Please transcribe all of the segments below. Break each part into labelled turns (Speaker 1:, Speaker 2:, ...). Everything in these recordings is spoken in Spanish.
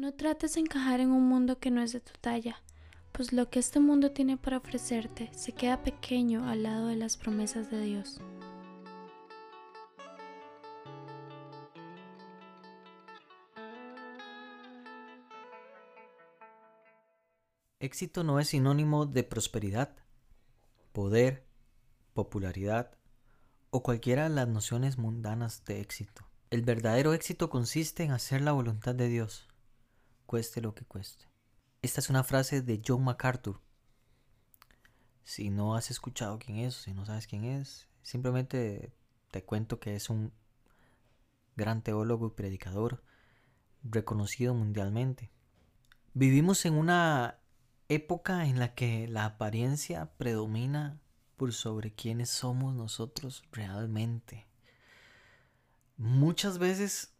Speaker 1: No trates de encajar en un mundo que no es de tu talla, pues lo que este mundo tiene para ofrecerte se queda pequeño al lado de las promesas de Dios.
Speaker 2: Éxito no es sinónimo de prosperidad, poder, popularidad o cualquiera de las nociones mundanas de éxito. El verdadero éxito consiste en hacer la voluntad de Dios, cueste lo que cueste. Esta es una frase de John MacArthur. Si no has escuchado quién es si no sabes quién es, simplemente te cuento que es un gran teólogo y predicador reconocido mundialmente. Vivimos en una época en la que la apariencia predomina por sobre quiénes somos nosotros realmente. Muchas veces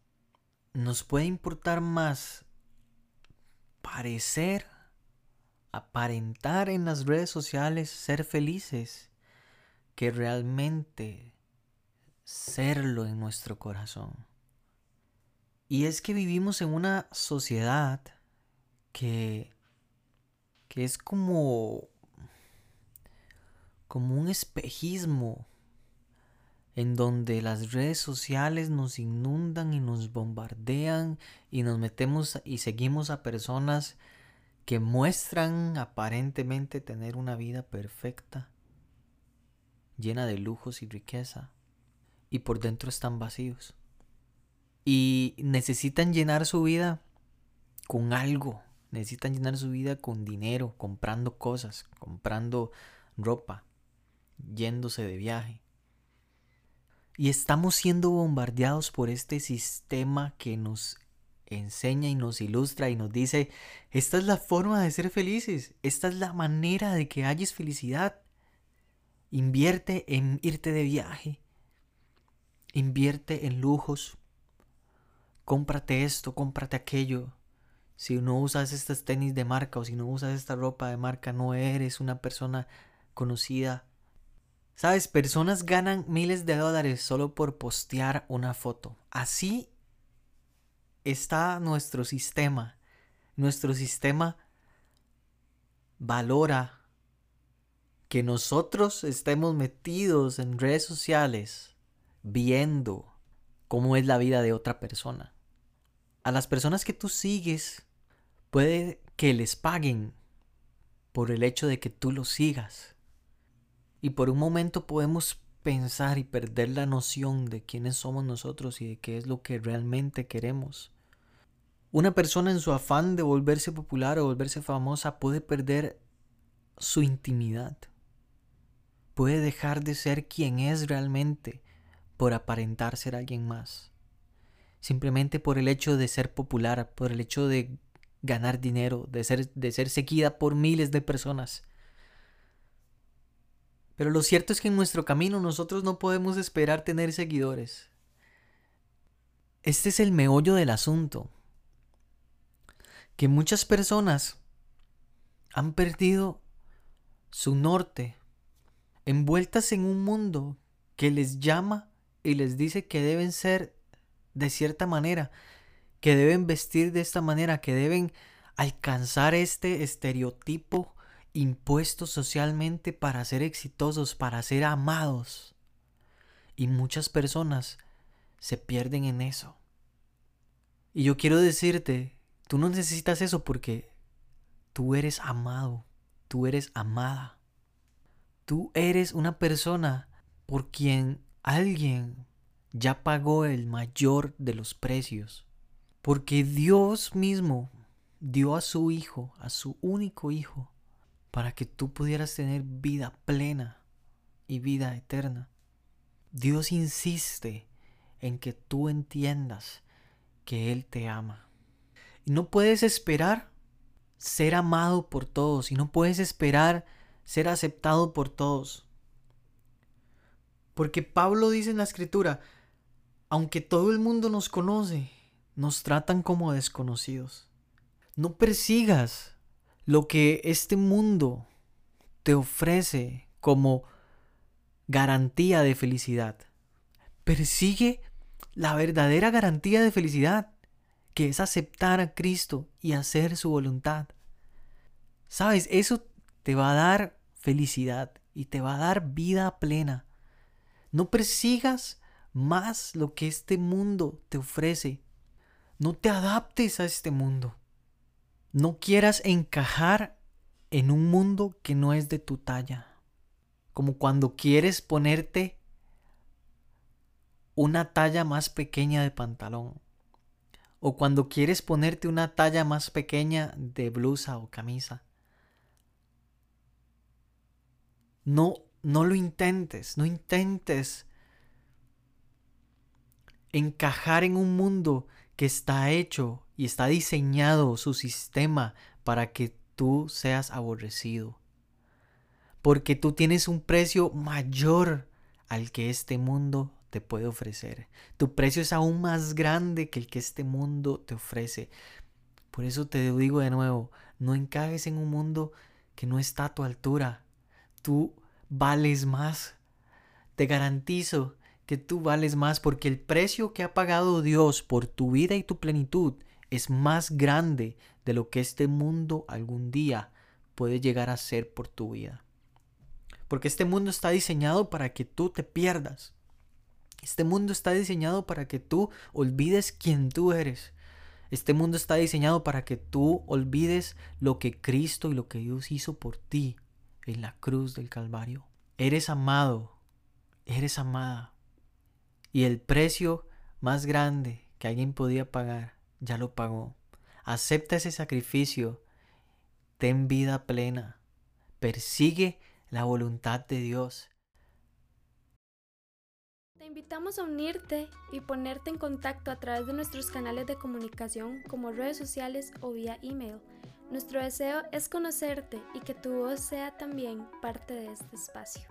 Speaker 2: nos puede importar más parecer, aparentar en las redes sociales, ser felices, que realmente serlo en nuestro corazón. Y es que vivimos en una sociedad que que es como como un espejismo en donde las redes sociales nos inundan y nos bombardean y nos metemos y seguimos a personas que muestran aparentemente tener una vida perfecta, llena de lujos y riqueza, y por dentro están vacíos. Y necesitan llenar su vida con algo, necesitan llenar su vida con dinero, comprando cosas, comprando ropa, yéndose de viaje. Y estamos siendo bombardeados por este sistema que nos enseña y nos ilustra y nos dice, esta es la forma de ser felices, esta es la manera de que hayas felicidad. Invierte en irte de viaje, invierte en lujos, cómprate esto, cómprate aquello, si no usas estas tenis de marca o si no usas esta ropa de marca, no eres una persona conocida. Sabes, personas ganan miles de dólares solo por postear una foto. Así está nuestro sistema. Nuestro sistema valora que nosotros estemos metidos en redes sociales viendo cómo es la vida de otra persona. A las personas que tú sigues Puede que les paguen por el hecho de que tú los sigas. Y por un momento podemos pensar y perder la noción de quiénes somos nosotros y de qué es lo que realmente queremos. Una persona en su afán de volverse popular o volverse famosa puede perder su intimidad. Puede dejar de ser quien es realmente por aparentar ser alguien más. Simplemente por el hecho de ser popular, por el hecho de ganar dinero, de ser, de ser seguida por miles de personas. Pero lo cierto es que en nuestro camino nosotros no podemos esperar tener seguidores. Este es el meollo del asunto. Que muchas personas han perdido su norte, envueltas en un mundo que les llama y les dice que deben ser de cierta manera, que deben vestir de esta manera, que deben alcanzar este estereotipo impuesto socialmente para ser exitosos, para ser amados. Y muchas personas se pierden en eso. Y yo quiero decirte, tú no necesitas eso porque tú eres amado, tú eres amada. Tú eres una persona por quien alguien ya pagó el mayor de los precios. Porque Dios mismo dio a su Hijo, a su único Hijo, para que tú pudieras tener vida plena y vida eterna. Dios insiste en que tú entiendas que Él te ama. Y no puedes esperar ser amado por todos y no puedes esperar ser aceptado por todos. Porque Pablo dice en la escritura, aunque todo el mundo nos conoce, nos tratan como desconocidos. No persigas lo que este mundo te ofrece como garantía de felicidad. Persigue la verdadera garantía de felicidad, que es aceptar a Cristo y hacer su voluntad. Sabes, eso te va a dar felicidad y te va a dar vida plena. No persigas más lo que este mundo te ofrece. No te adaptes a este mundo. No quieras encajar en un mundo que no es de tu talla. Como cuando quieres ponerte una talla más pequeña de pantalón. O cuando quieres ponerte una talla más pequeña de blusa o camisa. No, no lo intentes, no intentes encajar en un mundo que está hecho y está diseñado su sistema para que tú seas aborrecido. Porque tú tienes un precio mayor al que este mundo te puede ofrecer. Tu precio es aún más grande que el que este mundo te ofrece. Por eso te digo de nuevo, no encajes en un mundo que no está a tu altura. Tú vales más. Te garantizo que tú vales más porque el precio que ha pagado Dios por tu vida y tu plenitud es más grande de lo que este mundo algún día puede llegar a ser por tu vida. Porque este mundo está diseñado para que tú te pierdas. Este mundo está diseñado para que tú olvides quién tú eres. Este mundo está diseñado para que tú olvides lo que Cristo y lo que Dios hizo por ti en la cruz del Calvario. Eres amado, eres amada. Y el precio más grande que alguien podía pagar, ya lo pagó. Acepta ese sacrificio. Ten vida plena. Persigue la voluntad de Dios.
Speaker 1: Te invitamos a unirte y ponerte en contacto a través de nuestros canales de comunicación como redes sociales o vía email. Nuestro deseo es conocerte y que tu voz sea también parte de este espacio.